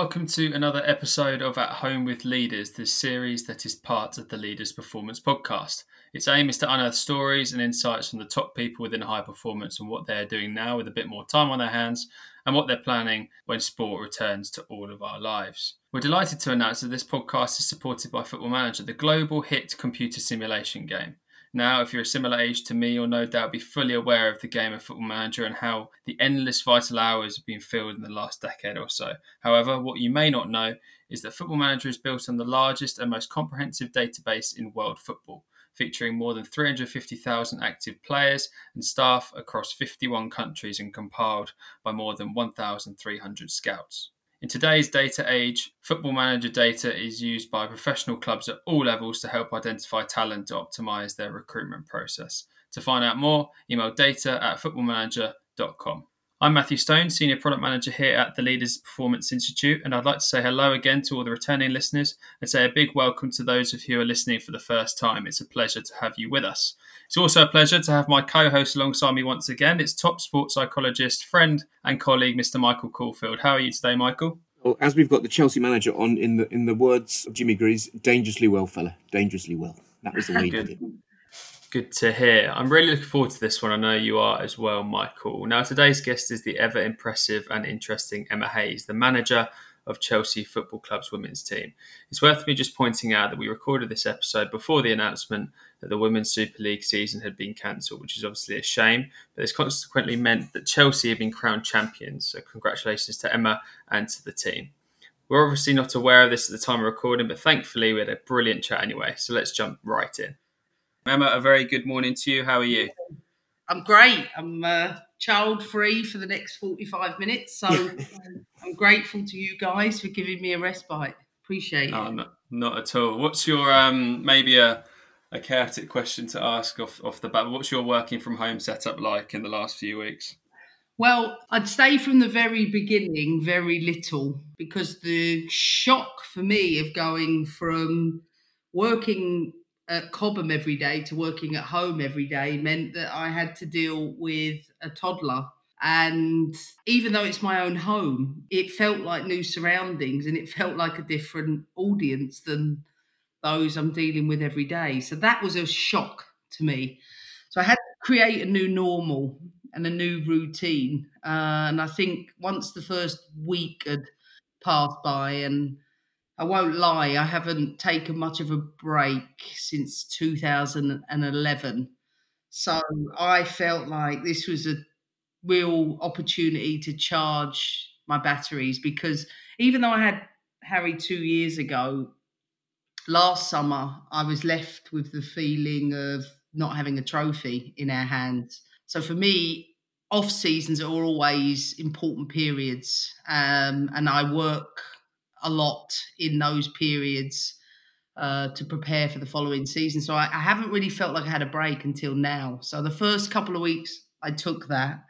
Welcome to another episode of At Home with Leaders, this series that is part of the Leaders Performance Podcast. Its aim is to unearth stories and insights from the top people within high performance and what they're doing now with a bit more time on their hands and what they're planning when sport returns to all of our lives. We're delighted to announce that this podcast is supported by Football Manager, the global hit computer simulation game. Now, if you're a similar age to me, you'll no doubt be fully aware of the game of Football Manager and how the endless vital hours have been filled in the last decade or so. However, what you may not know is that Football Manager is built on the largest and most comprehensive database in world football, featuring more than 350,000 active players and staff across 51 countries and compiled by more than 1,300 scouts. In today's data age, football manager data is used by professional clubs at all levels to help identify talent to optimize their recruitment process. To find out more, email data at footballmanager.com. I'm Matthew Stone, Senior Product Manager here at the Leaders Performance Institute, and I'd like to say hello again to all the returning listeners and say a big welcome to those of you who are listening for the first time. It's a pleasure to have you with us. It's also a pleasure to have my co host alongside me once again. It's top sports psychologist, friend, and colleague, Mr. Michael Caulfield. How are you today, Michael? Well, as we've got the Chelsea manager on, in the in the words of Jimmy Greaves, dangerously well, fella, dangerously well. That was the way he did it. Good to hear. I'm really looking forward to this one. I know you are as well, Michael. Now, today's guest is the ever impressive and interesting Emma Hayes, the manager of Chelsea Football Club's women's team. It's worth me just pointing out that we recorded this episode before the announcement that the Women's Super League season had been cancelled, which is obviously a shame. But this consequently meant that Chelsea have been crowned champions. So, congratulations to Emma and to the team. We're obviously not aware of this at the time of recording, but thankfully we had a brilliant chat anyway. So, let's jump right in. Emma, a very good morning to you. How are you? I'm great. I'm uh, child free for the next 45 minutes. So I'm grateful to you guys for giving me a respite. Appreciate oh, it. Not, not at all. What's your, um, maybe a, a chaotic question to ask off, off the bat? What's your working from home setup like in the last few weeks? Well, I'd say from the very beginning, very little, because the shock for me of going from working at Cobham every day to working at home every day meant that I had to deal with a toddler. And even though it's my own home, it felt like new surroundings and it felt like a different audience than those I'm dealing with every day. So that was a shock to me. So I had to create a new normal and a new routine. Uh, and I think once the first week had passed by and I won't lie, I haven't taken much of a break since 2011. So I felt like this was a real opportunity to charge my batteries because even though I had Harry two years ago, last summer I was left with the feeling of not having a trophy in our hands. So for me, off seasons are always important periods, um, and I work a lot in those periods uh, to prepare for the following season. So I, I, haven't really felt like I had a break until now. So the first couple of weeks, I took that.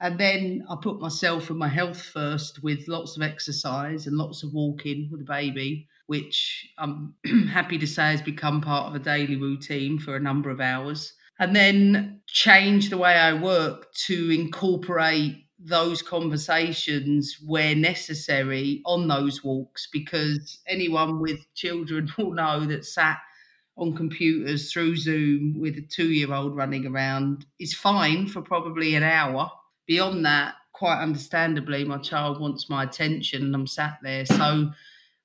And then I put myself and my health first with lots of exercise and lots of walking with the baby, which I'm happy to say has become part of a daily routine for a number of hours. And then change the way I work to incorporate those conversations where necessary on those walks because anyone with children will know that sat on computers through Zoom with a two year old running around is fine for probably an hour. Beyond that, quite understandably, my child wants my attention and I'm sat there. So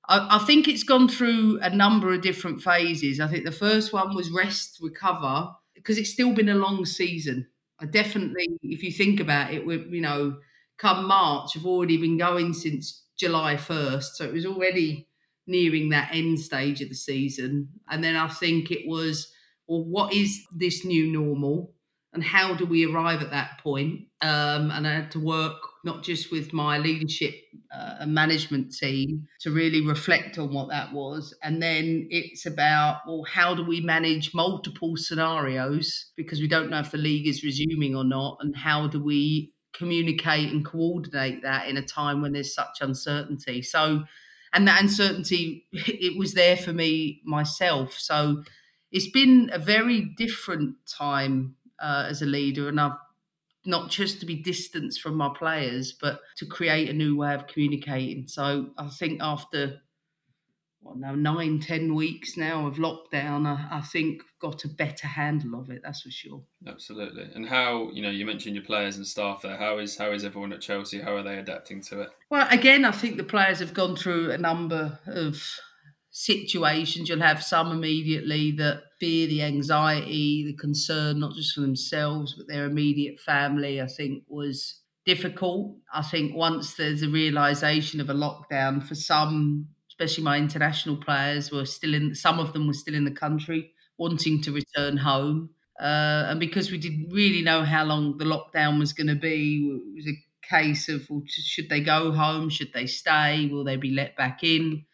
I, I think it's gone through a number of different phases. I think the first one was rest, recover, because it's still been a long season I definitely, if you think about it, we you know, come March, I've already been going since July 1st. So it was already nearing that end stage of the season. And then I think it was, well, what is this new normal? And how do we arrive at that point? Um, and I had to work not just with my leadership uh, and management team to really reflect on what that was. And then it's about, well, how do we manage multiple scenarios because we don't know if the league is resuming or not? And how do we communicate and coordinate that in a time when there's such uncertainty? So, and that uncertainty, it was there for me myself. So, it's been a very different time uh, as a leader, and I've not just to be distanced from my players, but to create a new way of communicating. So I think after well, now nine, ten weeks now of lockdown, I, I think got a better handle of it. That's for sure. Absolutely. And how you know you mentioned your players and staff there. How is how is everyone at Chelsea? How are they adapting to it? Well, again, I think the players have gone through a number of situations. You'll have some immediately that fear, the anxiety, the concern, not just for themselves but their immediate family. I think was difficult. I think once there's a realization of a lockdown for some especially my international players were still in some of them were still in the country wanting to return home uh, and because we didn't really know how long the lockdown was going to be it was a case of well, should they go home should they stay will they be let back in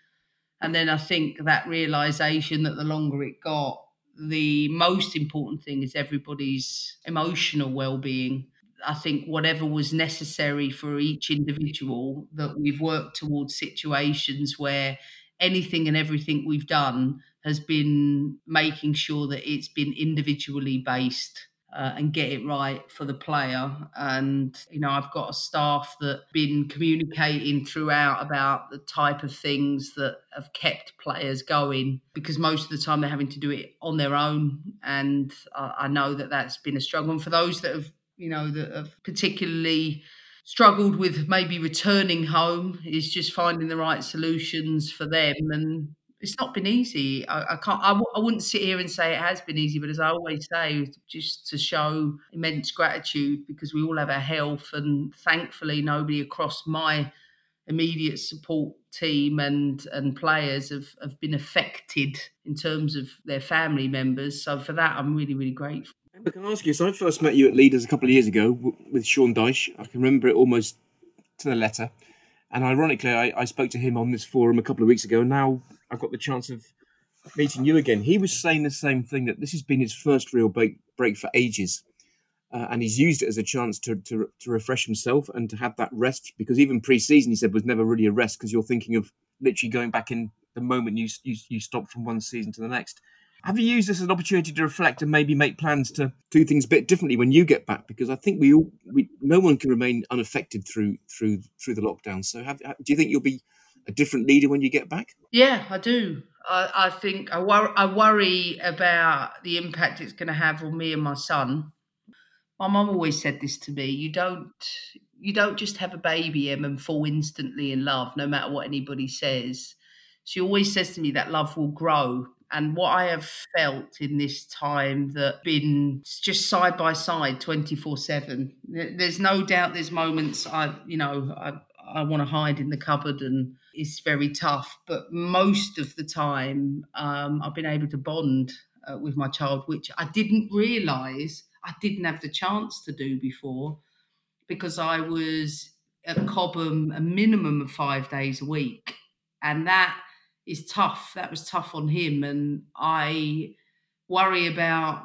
and then i think that realization that the longer it got the most important thing is everybody's emotional well-being. I think whatever was necessary for each individual, that we've worked towards situations where anything and everything we've done has been making sure that it's been individually based uh, and get it right for the player. And, you know, I've got a staff that been communicating throughout about the type of things that have kept players going because most of the time they're having to do it on their own. And I, I know that that's been a struggle. And for those that have you know, that have particularly struggled with maybe returning home is just finding the right solutions for them. And it's not been easy. I, I can't. I w- I wouldn't sit here and say it has been easy, but as I always say, just to show immense gratitude because we all have our health, and thankfully, nobody across my immediate support team and and players have, have been affected in terms of their family members. So for that, I'm really really grateful. I can ask you, so I first met you at Leaders a couple of years ago with Sean Dyche. I can remember it almost to the letter. And ironically, I, I spoke to him on this forum a couple of weeks ago, and now I've got the chance of meeting you again. He was saying the same thing that this has been his first real break, break for ages. Uh, and he's used it as a chance to, to, to refresh himself and to have that rest because even pre-season he said was never really a rest because you're thinking of literally going back in the moment you, you you stop from one season to the next. Have you used this as an opportunity to reflect and maybe make plans to do things a bit differently when you get back? Because I think we all, we, no one can remain unaffected through through through the lockdown. So, have, do you think you'll be a different leader when you get back? Yeah, I do. I, I think I, wor- I worry about the impact it's going to have on me and my son. My mum always said this to me: you don't you don't just have a baby Em, and fall instantly in love, no matter what anybody says. She always says to me that love will grow and what I have felt in this time that been just side by side 24 7. There's no doubt there's moments I, you know, I, I want to hide in the cupboard and it's very tough. But most of the time, um, I've been able to bond uh, with my child, which I didn't realize I didn't have the chance to do before because I was at Cobham a minimum of five days a week. And that is tough. That was tough on him, and I worry about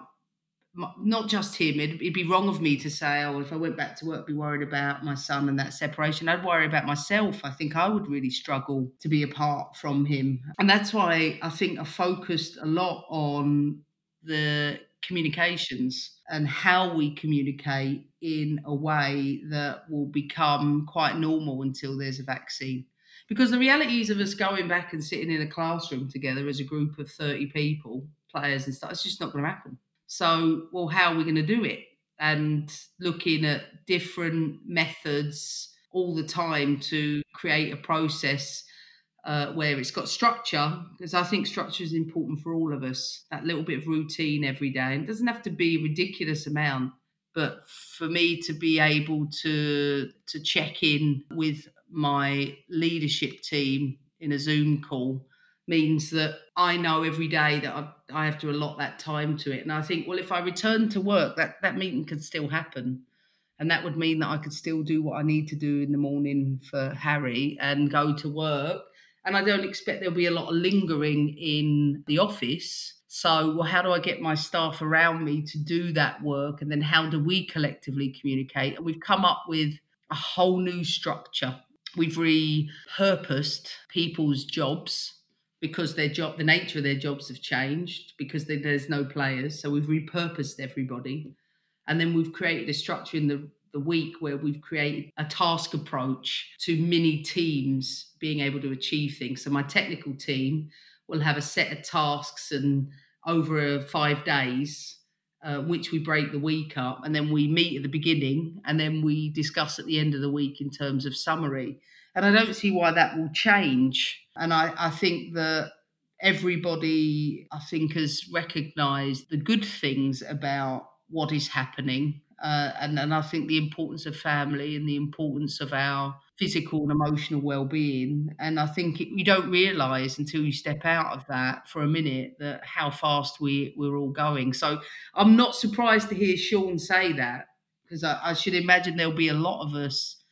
not just him. It'd, it'd, be wrong of me to say, "Oh, if I went back to work, be worried about my son and that separation." I'd worry about myself. I think I would really struggle to be apart from him, and that's why I think I focused a lot on the communications and how we communicate in a way that will become quite normal until there's a vaccine. Because the realities of us going back and sitting in a classroom together as a group of 30 people, players and stuff, it's just not going to happen. So, well, how are we going to do it? And looking at different methods all the time to create a process uh, where it's got structure, because I think structure is important for all of us. That little bit of routine every day. And it doesn't have to be a ridiculous amount, but for me to be able to to check in with my leadership team in a Zoom call means that I know every day that I've, I have to allot that time to it. And I think, well, if I return to work, that, that meeting could still happen. And that would mean that I could still do what I need to do in the morning for Harry and go to work. And I don't expect there'll be a lot of lingering in the office. So, well, how do I get my staff around me to do that work? And then how do we collectively communicate? And we've come up with a whole new structure We've repurposed people's jobs because their job, the nature of their jobs have changed because there's no players. So we've repurposed everybody. And then we've created a structure in the, the week where we've created a task approach to mini teams being able to achieve things. So my technical team will have a set of tasks and over five days, uh, which we break the week up, and then we meet at the beginning, and then we discuss at the end of the week in terms of summary. And I don't see why that will change. And I, I think that everybody, I think, has recognised the good things about what is happening. Uh, and, and I think the importance of family and the importance of our physical and emotional well-being. And i think it, you don't realize until you step out of that for a minute that how fast we we're all going. So i'm not surprised to hear sean say that because I, I should imagine there'll be a lot of us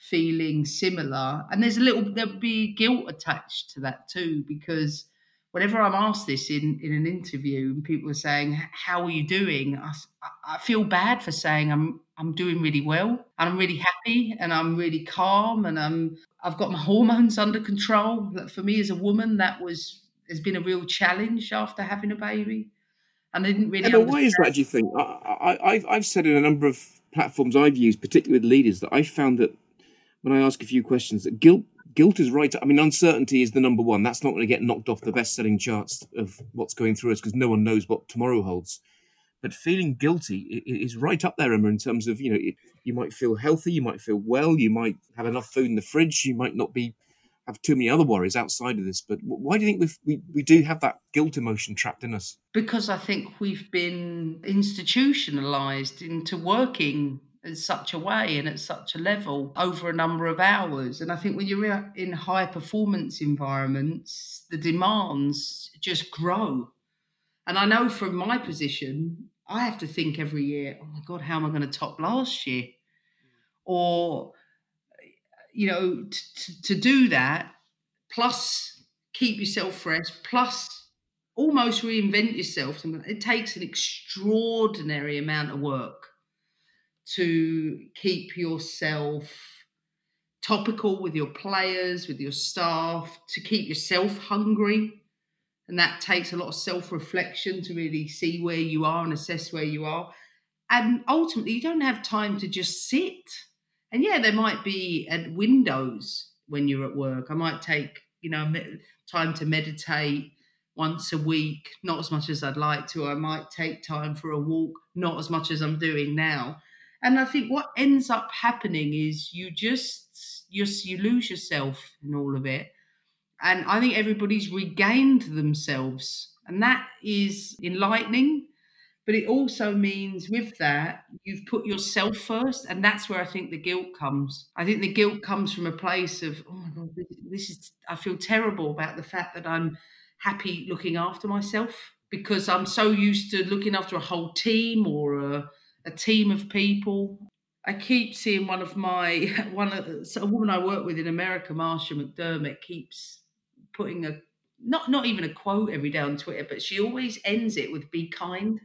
feeling similar. And there's a little there'll be guilt attached to that too because whenever I'm asked this in, in an interview and people are saying, How are you doing? I, I feel bad for saying I'm I'm doing really well and I'm really happy and I'm really calm and I'm I've got my hormones under control. For me as a woman, that was has been a real challenge after having a baby. And I didn't really. Emma, why is that? Do you think? I, I, I've said in a number of platforms I've used, particularly with leaders, that I found that when I ask a few questions, that guilt guilt is right. I mean, uncertainty is the number one. That's not going to get knocked off the best selling charts of what's going through us because no one knows what tomorrow holds. But feeling guilty is right up there, Emma, in terms of, you know, you might feel healthy, you might feel well, you might have enough food in the fridge, you might not be have too many other worries outside of this. But why do you think we we do have that guilt emotion trapped in us? Because I think we've been institutionalized into working in such a way and at such a level over a number of hours. And I think when you're in high performance environments, the demands just grow. And I know from my position, I have to think every year, oh my God, how am I going to top last year? Or, you know, t- t- to do that, plus keep yourself fresh, plus almost reinvent yourself, it takes an extraordinary amount of work to keep yourself topical with your players, with your staff, to keep yourself hungry. And that takes a lot of self reflection to really see where you are and assess where you are. And ultimately, you don't have time to just sit. And yeah, there might be at windows when you're at work. I might take, you know, time to meditate once a week, not as much as I'd like to. I might take time for a walk, not as much as I'm doing now. And I think what ends up happening is you just you you lose yourself in all of it. And I think everybody's regained themselves. And that is enlightening. But it also means with that, you've put yourself first. And that's where I think the guilt comes. I think the guilt comes from a place of, oh my God, this is, I feel terrible about the fact that I'm happy looking after myself because I'm so used to looking after a whole team or a, a team of people. I keep seeing one of my one of a woman I work with in America, Marcia McDermott, keeps putting a not not even a quote every day on Twitter, but she always ends it with "Be kind,"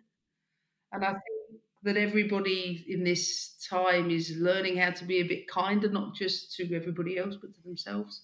and I think that everybody in this time is learning how to be a bit kinder, not just to everybody else, but to themselves.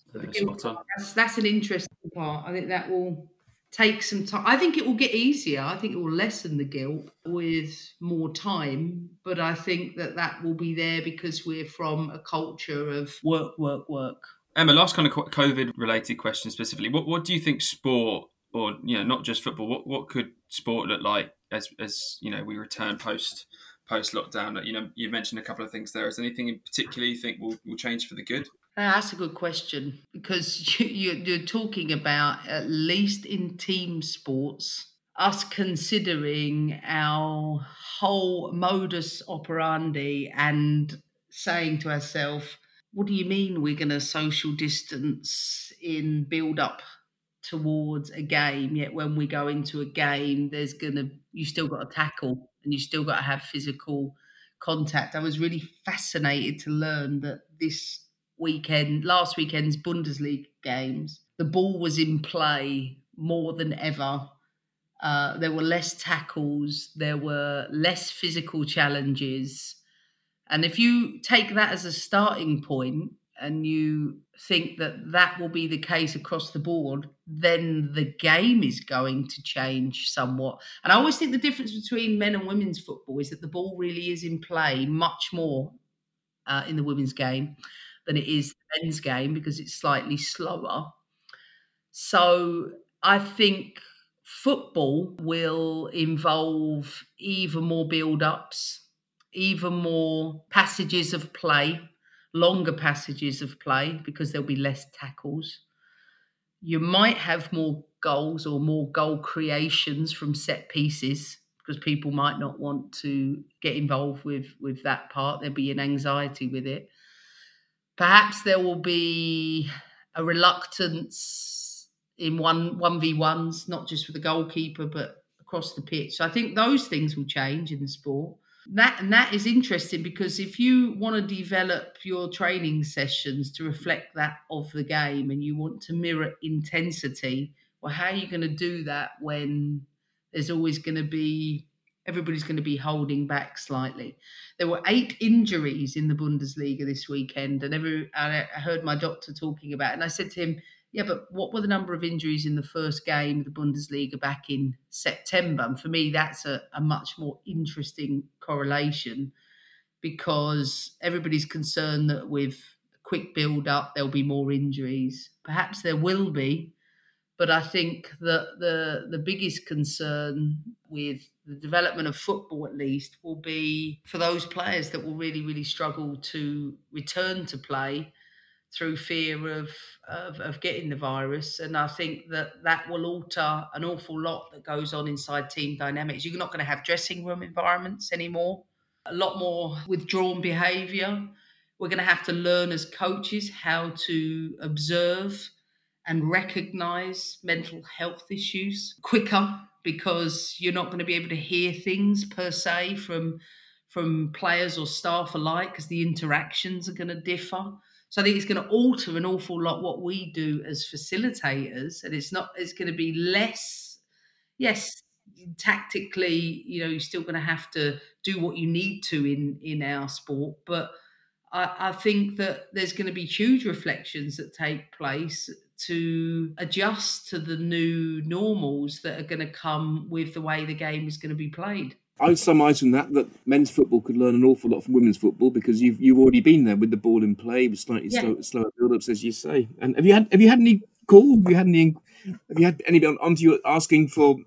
That's, that's an interesting part. I think that will take some time. I think it will get easier. I think it will lessen the guilt with more time. But I think that that will be there because we're from a culture of work, work, work. Emma, last kind of COVID related question specifically. What what do you think sport, or you know, not just football, what what could sport look like as as you know we return post post lockdown? You know, you mentioned a couple of things there. Is anything in particular you think will, will change for the good? Uh, that's a good question because you, are talking about, at least in team sports, us considering our whole modus operandi and saying to ourselves, what do you mean we're going to social distance in build up towards a game? Yet when we go into a game, there's going to, you still got to tackle and you still got to have physical contact. I was really fascinated to learn that this weekend, last weekend's Bundesliga games, the ball was in play more than ever. Uh, there were less tackles, there were less physical challenges. And if you take that as a starting point, and you think that that will be the case across the board, then the game is going to change somewhat. And I always think the difference between men and women's football is that the ball really is in play much more uh, in the women's game than it is the men's game because it's slightly slower. So I think football will involve even more build ups, even more passages of play longer passages of play because there'll be less tackles. You might have more goals or more goal creations from set pieces because people might not want to get involved with with that part. There'll be an anxiety with it. Perhaps there will be a reluctance in one one v ones, not just with the goalkeeper, but across the pitch. So I think those things will change in the sport. That and that is interesting because if you want to develop your training sessions to reflect that of the game and you want to mirror intensity, well, how are you going to do that when there's always going to be everybody's going to be holding back slightly. There were eight injuries in the Bundesliga this weekend, and every I heard my doctor talking about, it, and I said to him, yeah, but what were the number of injuries in the first game of the Bundesliga back in September? And for me, that's a, a much more interesting correlation because everybody's concerned that with quick build up, there'll be more injuries. Perhaps there will be, but I think that the the biggest concern with the development of football, at least, will be for those players that will really, really struggle to return to play through fear of, of, of getting the virus. And I think that that will alter an awful lot that goes on inside team dynamics. You're not going to have dressing room environments anymore. A lot more withdrawn behaviour. We're going to have to learn as coaches how to observe and recognise mental health issues quicker because you're not going to be able to hear things per se from from players or staff alike because the interactions are going to differ. So I think it's going to alter an awful lot what we do as facilitators, and it's not. It's going to be less. Yes, tactically, you know, you're still going to have to do what you need to in in our sport, but I, I think that there's going to be huge reflections that take place to adjust to the new normals that are going to come with the way the game is going to be played. I would surmise from that that men's football could learn an awful lot from women's football because you've you've already been there with the ball in play, with slightly yeah. slow, slower build-ups, as you say. And have you had have you had any call? Have you had any? Have you had anybody onto you asking for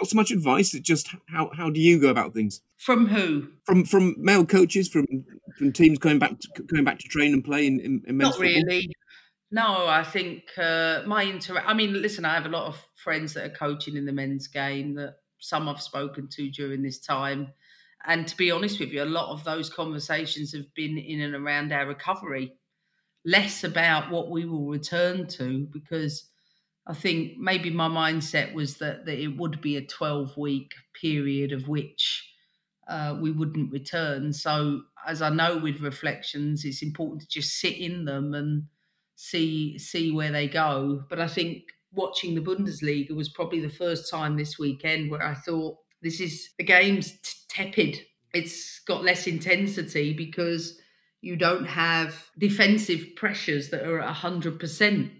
not so much advice? It's just how how do you go about things? From who? From from male coaches, from from teams going back to, going back to train and play in, in, in men's Not really. No, I think uh, my inter. I mean, listen, I have a lot of friends that are coaching in the men's game that some I've spoken to during this time. And to be honest with you, a lot of those conversations have been in and around our recovery, less about what we will return to, because I think maybe my mindset was that, that it would be a 12 week period of which uh, we wouldn't return. So, as I know with reflections, it's important to just sit in them and see see where they go. But I think watching the Bundesliga was probably the first time this weekend where I thought this is the game's tepid. It's got less intensity because you don't have defensive pressures that are at 100%.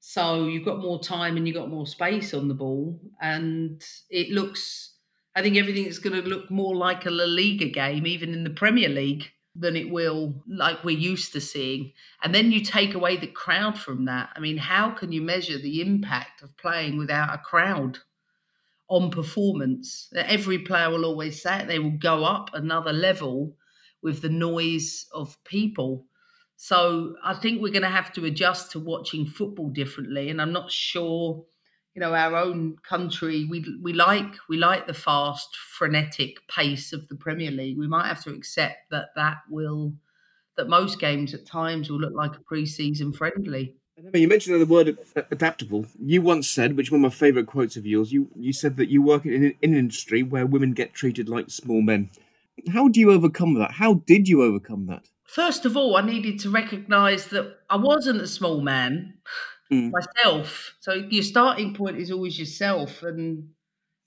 So you've got more time and you've got more space on the ball. And it looks, I think everything is going to look more like a La Liga game, even in the Premier League than it will like we're used to seeing. And then you take away the crowd from that. I mean, how can you measure the impact of playing without a crowd on performance? Every player will always say it, they will go up another level with the noise of people. So I think we're going to have to adjust to watching football differently. And I'm not sure you know our own country we we like we like the fast frenetic pace of the premier league we might have to accept that that will that most games at times will look like a pre-season friendly you mentioned the word adaptable. You once said, which one of my favourite quotes of yours, you, you said that you work in, in an industry where women get treated like small men. How do you overcome that? How did you overcome that? First of all, I needed to recognise that I wasn't a small man mm. myself. So your starting point is always yourself. And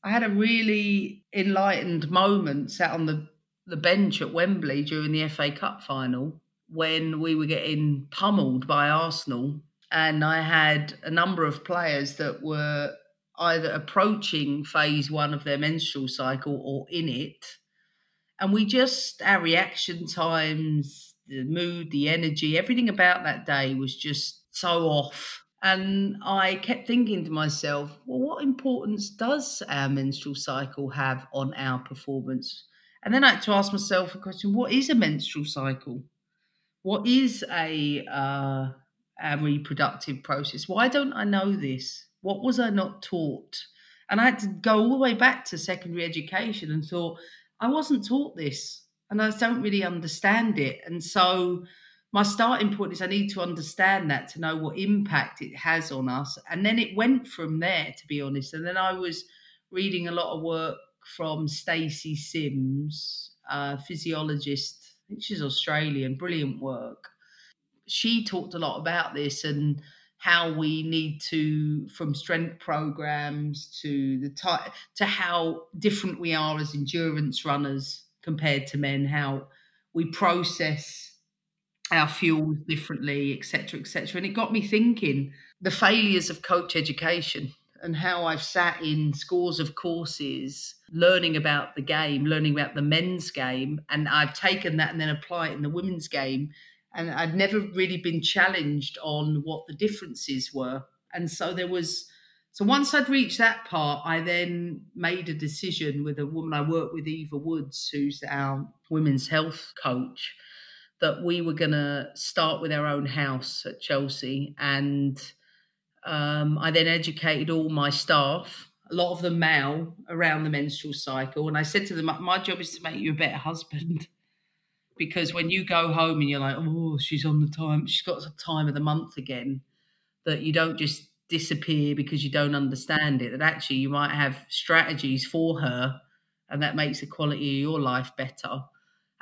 I had a really enlightened moment sat on the, the bench at Wembley during the FA Cup final. when we were getting pummeled by Arsenal, and I had a number of players that were either approaching phase one of their menstrual cycle or in it. And we just, our reaction times, the mood, the energy, everything about that day was just so off. And I kept thinking to myself, well, what importance does our menstrual cycle have on our performance? And then I had to ask myself a question what is a menstrual cycle? What is a, uh, a reproductive process? Why don't I know this? What was I not taught? And I had to go all the way back to secondary education and thought, I wasn't taught this and I don't really understand it. And so my starting point is I need to understand that to know what impact it has on us. And then it went from there, to be honest. And then I was reading a lot of work from Stacy Sims, a physiologist. I think she's Australian, brilliant work. She talked a lot about this and how we need to from strength programs to the type to how different we are as endurance runners compared to men how we process our fuels differently etc etc and it got me thinking the failures of coach education and how I've sat in scores of courses learning about the game, learning about the men's game, and I've taken that and then apply it in the women's game and I'd never really been challenged on what the differences were. And so there was, so once I'd reached that part, I then made a decision with a woman I work with, Eva Woods, who's our women's health coach, that we were going to start with our own house at Chelsea. And um, I then educated all my staff, a lot of them male, around the menstrual cycle. And I said to them, my job is to make you a better husband because when you go home and you're like, oh, she's on the time, she's got the time of the month again, that you don't just disappear because you don't understand it. That actually you might have strategies for her, and that makes the quality of your life better.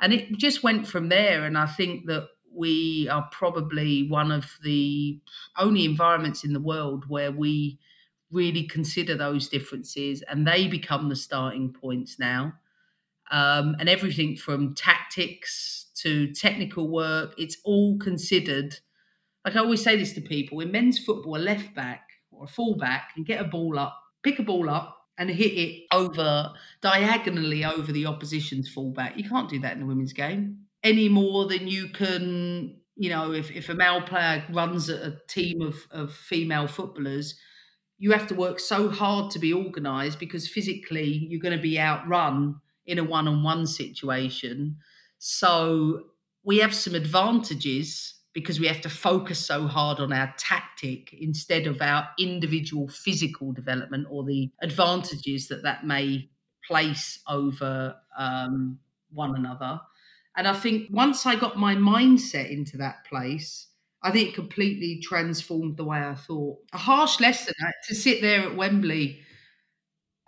And it just went from there. And I think that we are probably one of the only environments in the world where we really consider those differences and they become the starting points now um, and everything from tactics to technical work, it's all considered. Like I always say this to people in men's football, a left back or a full back can get a ball up, pick a ball up, and hit it over diagonally over the opposition's fullback. You can't do that in the women's game any more than you can. You know, if, if a male player runs at a team of, of female footballers, you have to work so hard to be organised because physically you're going to be outrun in a one on one situation. So we have some advantages because we have to focus so hard on our tactic instead of our individual physical development or the advantages that that may place over um, one another. And I think once I got my mindset into that place, I think it completely transformed the way I thought. A harsh lesson to sit there at Wembley.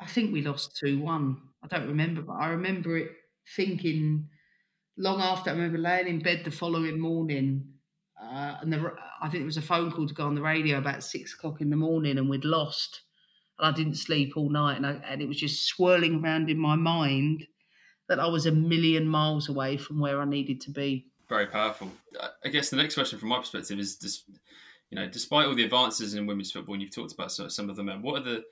I think we lost 2 1 I don't remember, but I remember it thinking long after. I remember laying in bed the following morning, uh, and the, I think it was a phone call to go on the radio about six o'clock in the morning, and we'd lost. And I didn't sleep all night, and, I, and it was just swirling around in my mind that I was a million miles away from where I needed to be. Very powerful. I guess the next question from my perspective is, just, you know, despite all the advances in women's football, and you've talked about some of them, what are the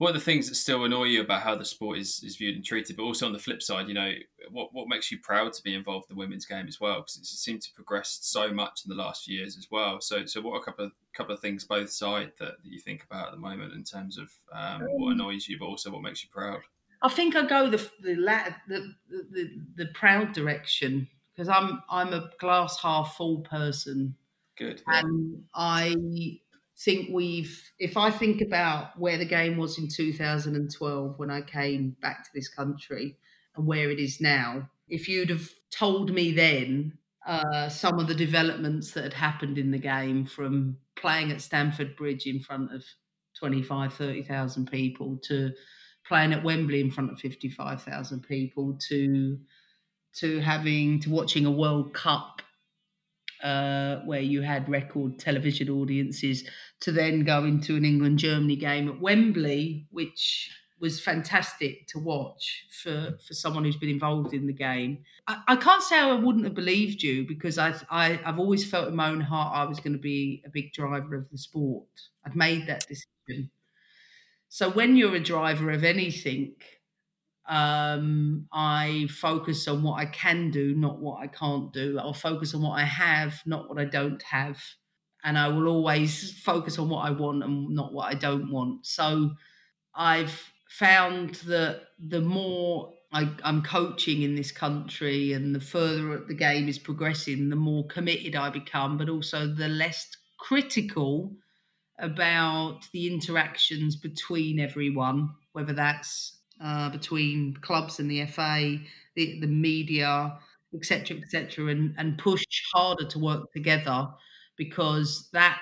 what are the things that still annoy you about how the sport is, is viewed and treated? But also on the flip side, you know, what, what makes you proud to be involved in the women's game as well? Because it seemed to progress so much in the last few years as well. So, so what are a couple of couple of things both sides that, that you think about at the moment in terms of um, what um, annoys you, but also what makes you proud? I think I go the the the, the, the proud direction because I'm I'm a glass half full person. Good. And I think we've, if I think about where the game was in 2012 when I came back to this country and where it is now, if you'd have told me then uh, some of the developments that had happened in the game from playing at Stamford Bridge in front of 25, 30,000 people to playing at Wembley in front of 55,000 people to to having to watching a World Cup uh, where you had record television audiences, to then go into an England Germany game at Wembley, which was fantastic to watch for, for someone who's been involved in the game. I, I can't say I wouldn't have believed you because I, I, I've always felt in my own heart I was going to be a big driver of the sport. I'd made that decision. So when you're a driver of anything, um, I focus on what I can do, not what I can't do. I'll focus on what I have, not what I don't have. And I will always focus on what I want and not what I don't want. So I've found that the more I, am coaching in this country and the further the game is progressing, the more committed I become, but also the less critical about the interactions between everyone, whether that's uh, between clubs and the FA, the, the media, etc., etc., and, and push harder to work together because that,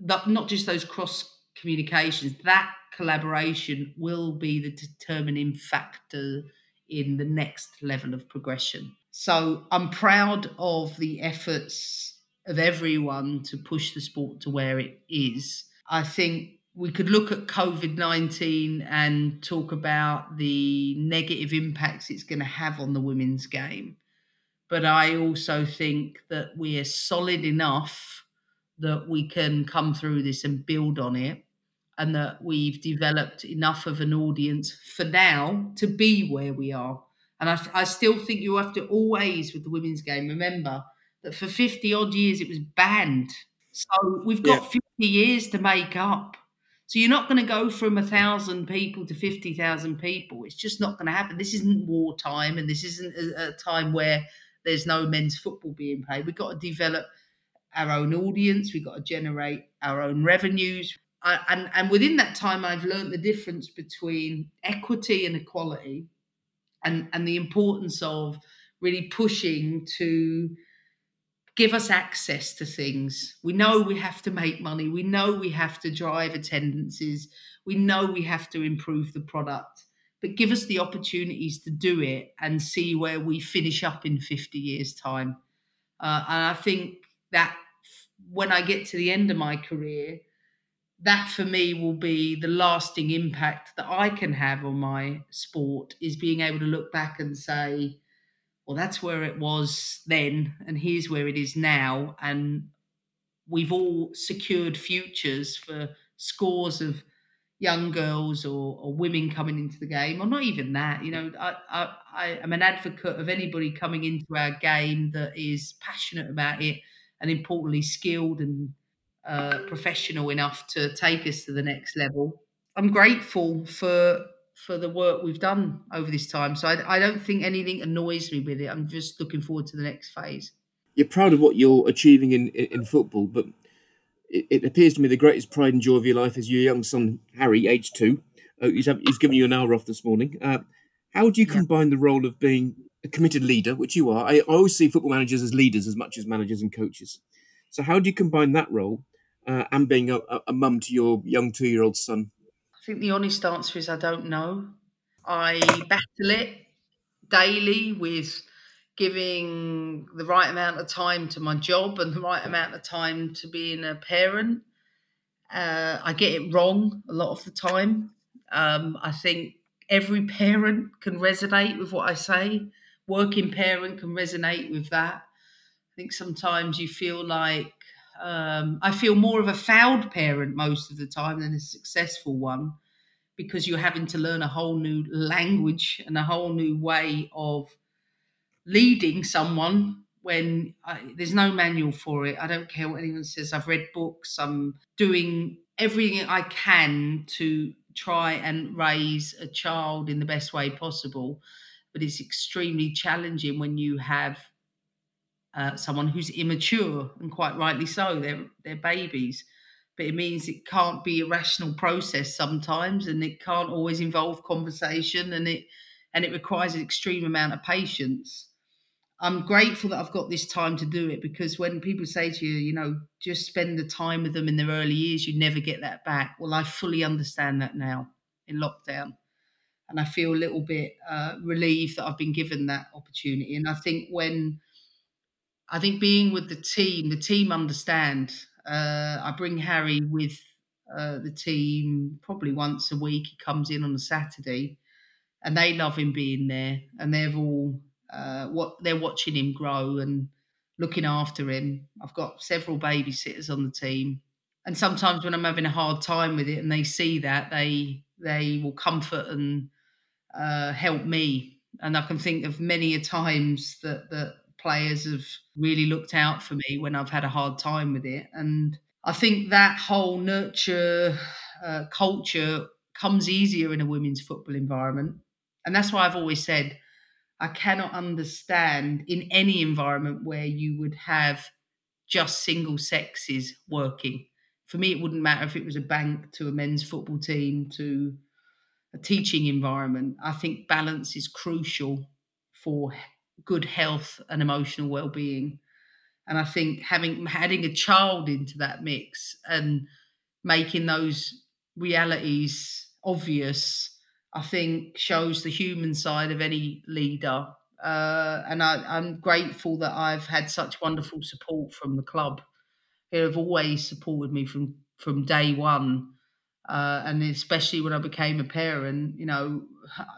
that not just those cross communications, that collaboration will be the determining factor in the next level of progression. So I'm proud of the efforts of everyone to push the sport to where it is. I think we could look at COVID 19 and talk about the negative impacts it's going to have on the women's game. But I also think that we are solid enough that we can come through this and build on it and that we've developed enough of an audience for now to be where we are. And I, I still think you have to always, with the women's game, remember that for 50 odd years it was banned. So we've got yeah. 50 years to make up. So you're not going to go from a thousand people to 50,000 people. It's just not going to happen. This isn't wartime and this isn't a, a time where there's no men's football being played. We've got to develop our own audience. We've got to generate our own revenues. And and within that time, I've learned the difference between equity and equality, and and the importance of really pushing to give us access to things. We know we have to make money. We know we have to drive attendances. We know we have to improve the product. But give us the opportunities to do it and see where we finish up in 50 years' time. Uh, and I think that when I get to the end of my career, that for me will be the lasting impact that I can have on my sport is being able to look back and say, well, that's where it was then, and here's where it is now. And we've all secured futures for scores of young girls or, or women coming into the game, or not even that. You know, I, I, I am an advocate of anybody coming into our game that is passionate about it and importantly skilled and uh, professional enough to take us to the next level. I'm grateful for for the work we've done over this time. So I, I don't think anything annoys me with it. I'm just looking forward to the next phase. You're proud of what you're achieving in in, in football, but it, it, appears to me the greatest pride and joy of your life is your young son Harry, age two. Uh, he's, he's given you an hour off this morning. Uh, how do you combine the role of being a committed leader, which you are? I, I always see football managers as leaders as much as managers and coaches. So how do you combine that role uh, and being a, a mum to your young two year old son? I think the honest answer is I don't know. I battle it daily with giving the right amount of time to my job and the right amount of time to being a parent. Uh, I get it wrong a lot of the time. Um, I think every parent can resonate with what I say. Working parent can resonate with that. I think sometimes you feel like um, I feel more of a failed parent most of the time than a successful one because you're having to learn a whole new language and a whole new way of leading someone when I, there's no manual for it. I don't care what anyone says. I've read books. I'm doing everything I can to try and raise a child in the best way possible. But it's extremely challenging when you have uh, someone who's immature, and quite rightly so. They're they're babies, but it means it can't be a rational process sometimes, and it can't always involve conversation, and it and it requires an extreme amount of patience. I'm grateful that I've got this time to do it because when people say to you, you know, just spend the time with them in their early years, you never get that back. Well, I fully understand that now in lockdown. And I feel a little bit uh, relieved that I've been given that opportunity. And I think when I think being with the team, the team understand. Uh, I bring Harry with uh, the team probably once a week. He comes in on a Saturday, and they love him being there, and they've all uh, what they're watching him grow and looking after him. I've got several babysitters on the team, and sometimes when I'm having a hard time with it, and they see that, they they will comfort and uh, help me. And I can think of many a times that that players have really looked out for me when I've had a hard time with it. And I think that whole nurture uh, culture comes easier in a women's football environment. And that's why I've always said I cannot understand in any environment where you would have just single sexes working. For me, it wouldn't matter if it was a bank to a men's football team to a teaching environment. I think balance is crucial for good health and emotional well-being. And I think having adding a child into that mix and making those realities obvious I think shows the human side of any leader. Uh, and I, am grateful that I've had such wonderful support from the club, who have always supported me from from day one. Uh, and especially when I became a parent, you know,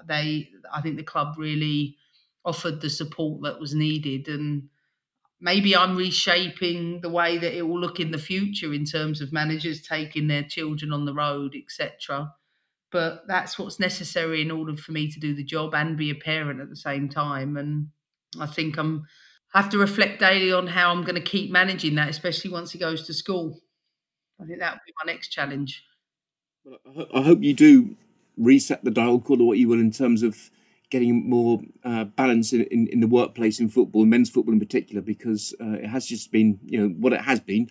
they I think the club really offered the support that was needed, and maybe I'm reshaping the way that it will look in the future in terms of managers taking their children on the road, etc but that's what's necessary in order for me to do the job and be a parent at the same time. And I think I'm I have to reflect daily on how I'm going to keep managing that, especially once he goes to school. I think that will be my next challenge. I hope you do reset the dial, call it what you will, in terms of getting more uh, balance in, in, in, the workplace in football, men's football in particular, because uh, it has just been, you know, what it has been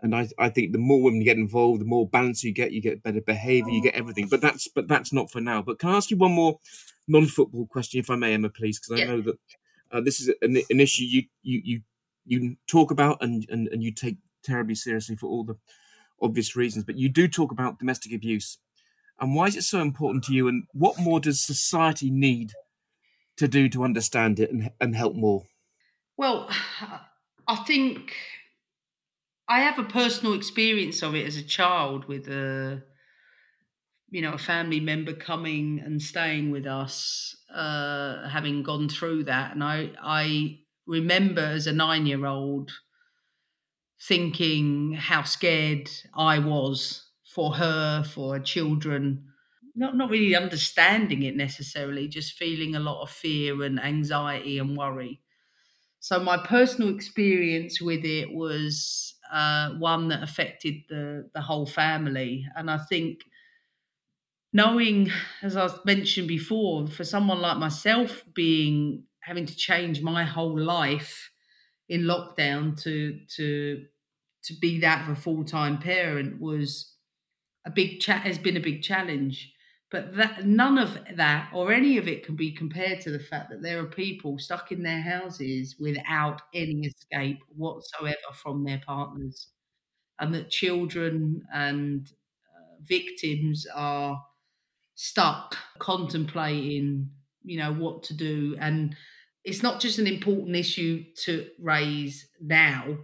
and I, I think the more women you get involved, the more balance you get, you get better behaviour, you get everything. But that's but that's not for now. But can I ask you one more non-football question, if I may, Emma, please? Because I yeah. know that uh, this is an, an, issue you you you you talk about and, and and you take terribly seriously for all the obvious reasons. But you do talk about domestic abuse, and why is it so important to you? And what more does society need to do to understand it and and help more? Well, I think I have a personal experience of it as a child with a, you know, a family member coming and staying with us, uh, having gone through that, and I I remember as a nine year old thinking how scared I was for her, for her children. Not not really understanding it necessarily, just feeling a lot of fear and anxiety and worry. So my personal experience with it was uh, one that affected the the whole family, and I think knowing, as I mentioned before, for someone like myself, being having to change my whole life in lockdown to to to be that of a full time parent was a big chat has been a big challenge. But that none of that or any of it can be compared to the fact that there are people stuck in their houses without any escape whatsoever from their partners, and that children and uh, victims are stuck contemplating, you know, what to do. And it's not just an important issue to raise now,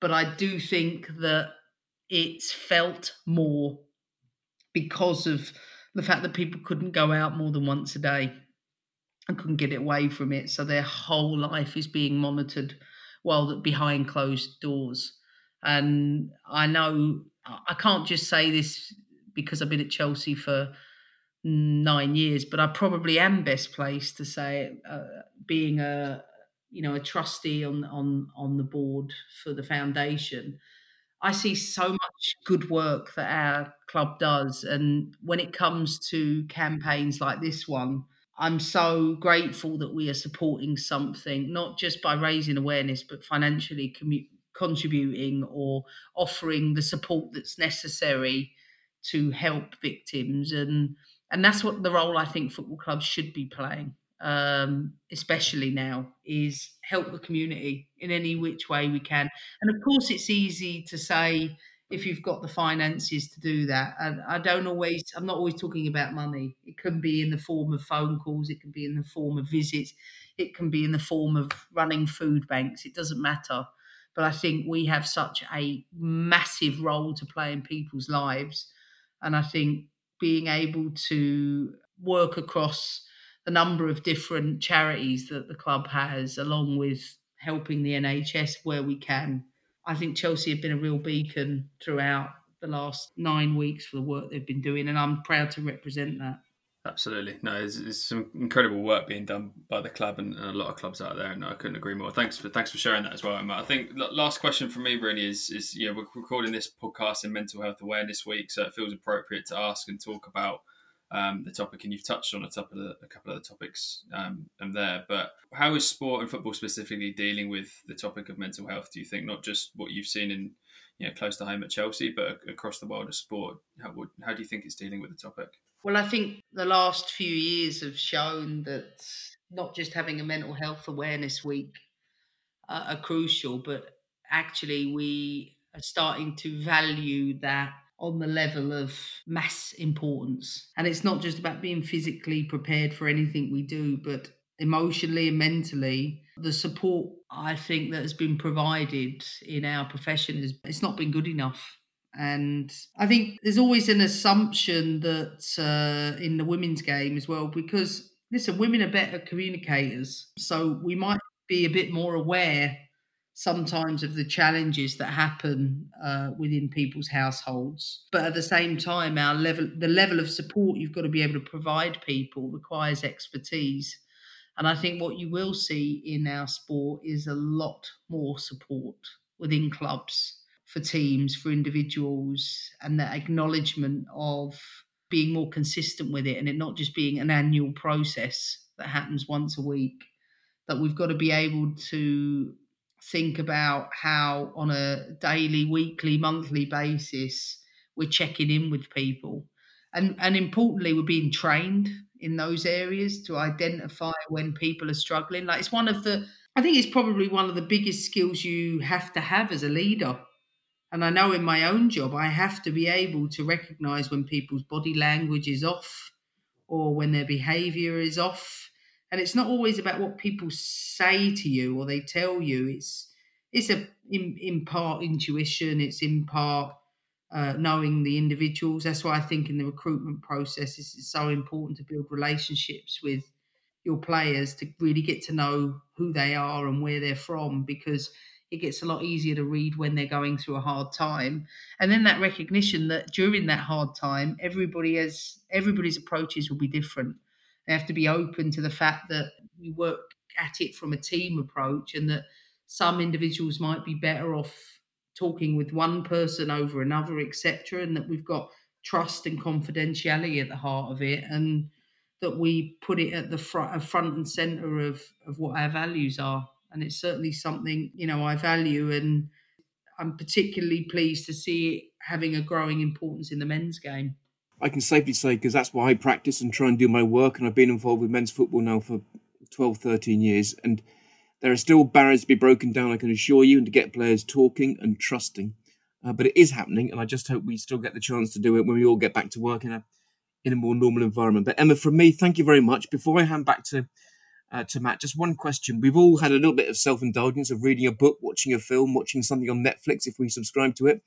but I do think that it's felt more because of the fact that people couldn't go out more than once a day and couldn't get away from it. So their whole life is being monitored while behind closed doors. And I know I can't just say this because I've been at Chelsea for nine years, but I probably am best placed to say it, uh, being a you know a trustee on on on the board for the foundation I see so good work that our club does. And when it comes to campaigns like this one, I'm so grateful that we are supporting something, not just by raising awareness, but financially commu- contributing or offering the support that's necessary to help victims. And, and that's what the role I think football clubs should be playing um, especially now, is help the community in any which way we can. And of course, it's easy to say if you've got the finances to do that. And I don't always, I'm not always talking about money. It can be in the form of phone calls, it can be in the form of visits, it can be in the form of running food banks. It doesn't matter. But I think we have such a massive role to play in people's lives And I think being able to work across a number of different charities that the club has, along with helping the NHS where we can. I think Chelsea have been a real beacon throughout the last nine weeks for the work they've been doing, and I'm proud to represent that. Absolutely. No, there's, some incredible work being done by the club and, and, a lot of clubs out there, and I couldn't agree more. Thanks for thanks for sharing that as well, Emma. I think last question for me really is is we're recording this podcast in Mental Health Awareness Week, so it feels appropriate to ask and talk about um, the topic, and you've touched on a, couple of the, a couple of the topics um, there. But how is sport and football specifically dealing with the topic of mental health? Do you think not just what you've seen in you know close to home at Chelsea, but across the world of sport? How, would, how do you think it's dealing with the topic? Well, I think the last few years have shown that not just having a mental health awareness week uh, are crucial, but actually we are starting to value that on the level of mass importance. And it's not just about being physically prepared for anything we do, but emotionally and mentally. The support I think that has been provided in our profession is it's not been good enough. And I think there's always an assumption that uh, in the women's game as well, because listen, women are better communicators. So we might be a bit more aware sometimes of the challenges that happen uh, within people's households. But at the same time our level the level of support you've got to be able to provide people requires expertise. And i think what you will see in our sport is a lot more support within clubs for teams for individuals and the acknowledgement of being more consistent with it and it not just being an annual process that happens once a week that we've got to be able to think about how on a daily, weekly, monthly basis we're checking in with people. And and importantly, we're being trained in those areas to identify mm. when people are struggling. Like it's one of the I think it's probably one of the biggest skills you have to have as a leader. And I know in my own job, I have to be able to recognize when people's body language is off or when their behavior is off and it's not always about what people say to you or they tell you. It's it's a in, in part intuition. It's in part uh, knowing the individuals. That's why i think in the recruitment process it's so important to build relationships with your players to really get to know who they are and where they're from because it gets a lot easier to read when they're going through a hard time. And then that recognition that during that hard time everybody has everybody's approaches will be different they have to be open to the fact that we work at it from a team approach and that some individuals might be better off talking with one person over another, etc. And that we've got trust and confidentiality at the heart of it and that we put it at the front, uh, front and center of, of what our values are. And it's certainly something, you know, I value and I'm particularly pleased to see it having a growing importance in the men's game. I can safely say because that's why I practice and try and do my work. And I've been involved with men's football now for 12, 13 years. And there are still barriers to be broken down, I can assure you, and to get players talking and trusting. Uh, but it is happening. And I just hope we still get the chance to do it when we all get back to work in a, in a more normal environment. But Emma, from me, thank you very much. Before I hand back to uh, to Matt, just one question. We've all had a little bit of self indulgence of reading a book, watching a film, watching something on Netflix if we subscribe to it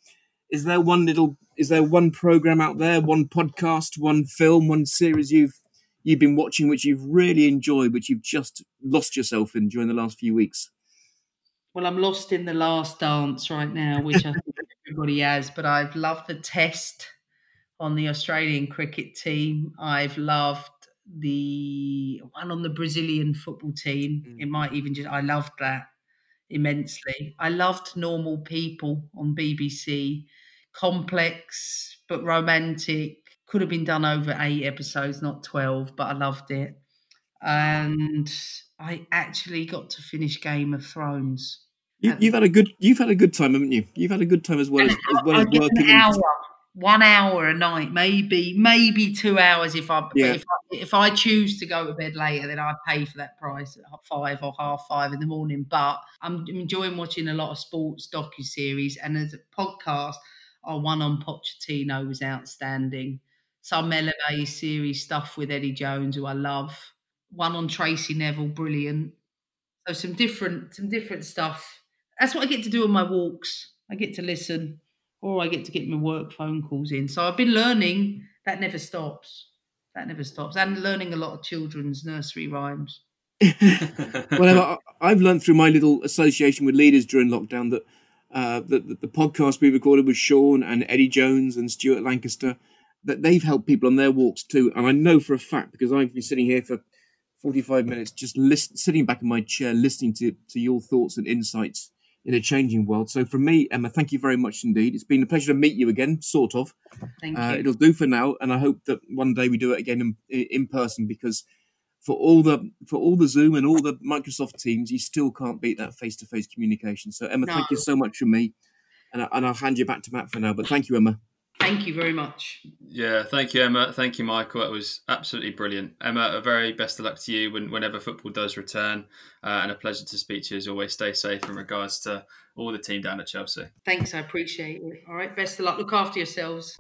is there one little is there one program out there one podcast one film one series you've you've been watching which you've really enjoyed which you've just lost yourself in during the last few weeks well i'm lost in the last dance right now which i think everybody has but i've loved the test on the australian cricket team i've loved the one on the brazilian football team mm. it might even just i loved that immensely. I loved Normal People on BBC. Complex but romantic. Could have been done over eight episodes, not 12, but I loved it. And I actually got to finish Game of Thrones. You, have had a good you've had a good time, haven't you? You've had a good time as well as, as well as working. An hour, one hour a night, maybe maybe two hours if I yeah. if I, if I choose to go to bed later, then I pay for that price at five or half five in the morning. But I'm enjoying watching a lot of sports docu series, and as a podcast, our one on Pochettino was outstanding. Some LMA series stuff with Eddie Jones, who I love. One on Tracey Neville, brilliant. So some different some different stuff. That's what I get to do on my walks. I get to listen or I get to get my work phone calls in. So I've been learning. That never stops. That never stops. And learning a lot of children's nursery rhymes. well, I've learned through my little association with leaders during lockdown that uh, the, the, the podcast we recorded with Sean and Eddie Jones and Stuart Lancaster that they've helped people on their walks too. And I know for a fact because I've been sitting here for 45 minutes just list, sitting back in my chair listening to, to your thoughts and insights in a changing world. So from me, Emma, thank you very much indeed. It's been a pleasure to meet you again, sort of. Thank uh, you. It'll do for now, and I hope that one day we do it again in, in person because for all the for all the Zoom and all the Microsoft Teams, you still can't beat that face to face communication. So Emma, no. thank you so much from me, and, I, and I'll hand you back to Matt for now. But thank you, Emma. Thank you very much. Yeah, thank you, Emma. Thank you, Michael. That was absolutely brilliant. Emma, a very best of luck to you when, whenever football does return, uh, and a pleasure to speak to you as always. Stay safe in regards to all the team down at Chelsea. Thanks, I appreciate it. All right, best of luck. Look after yourselves.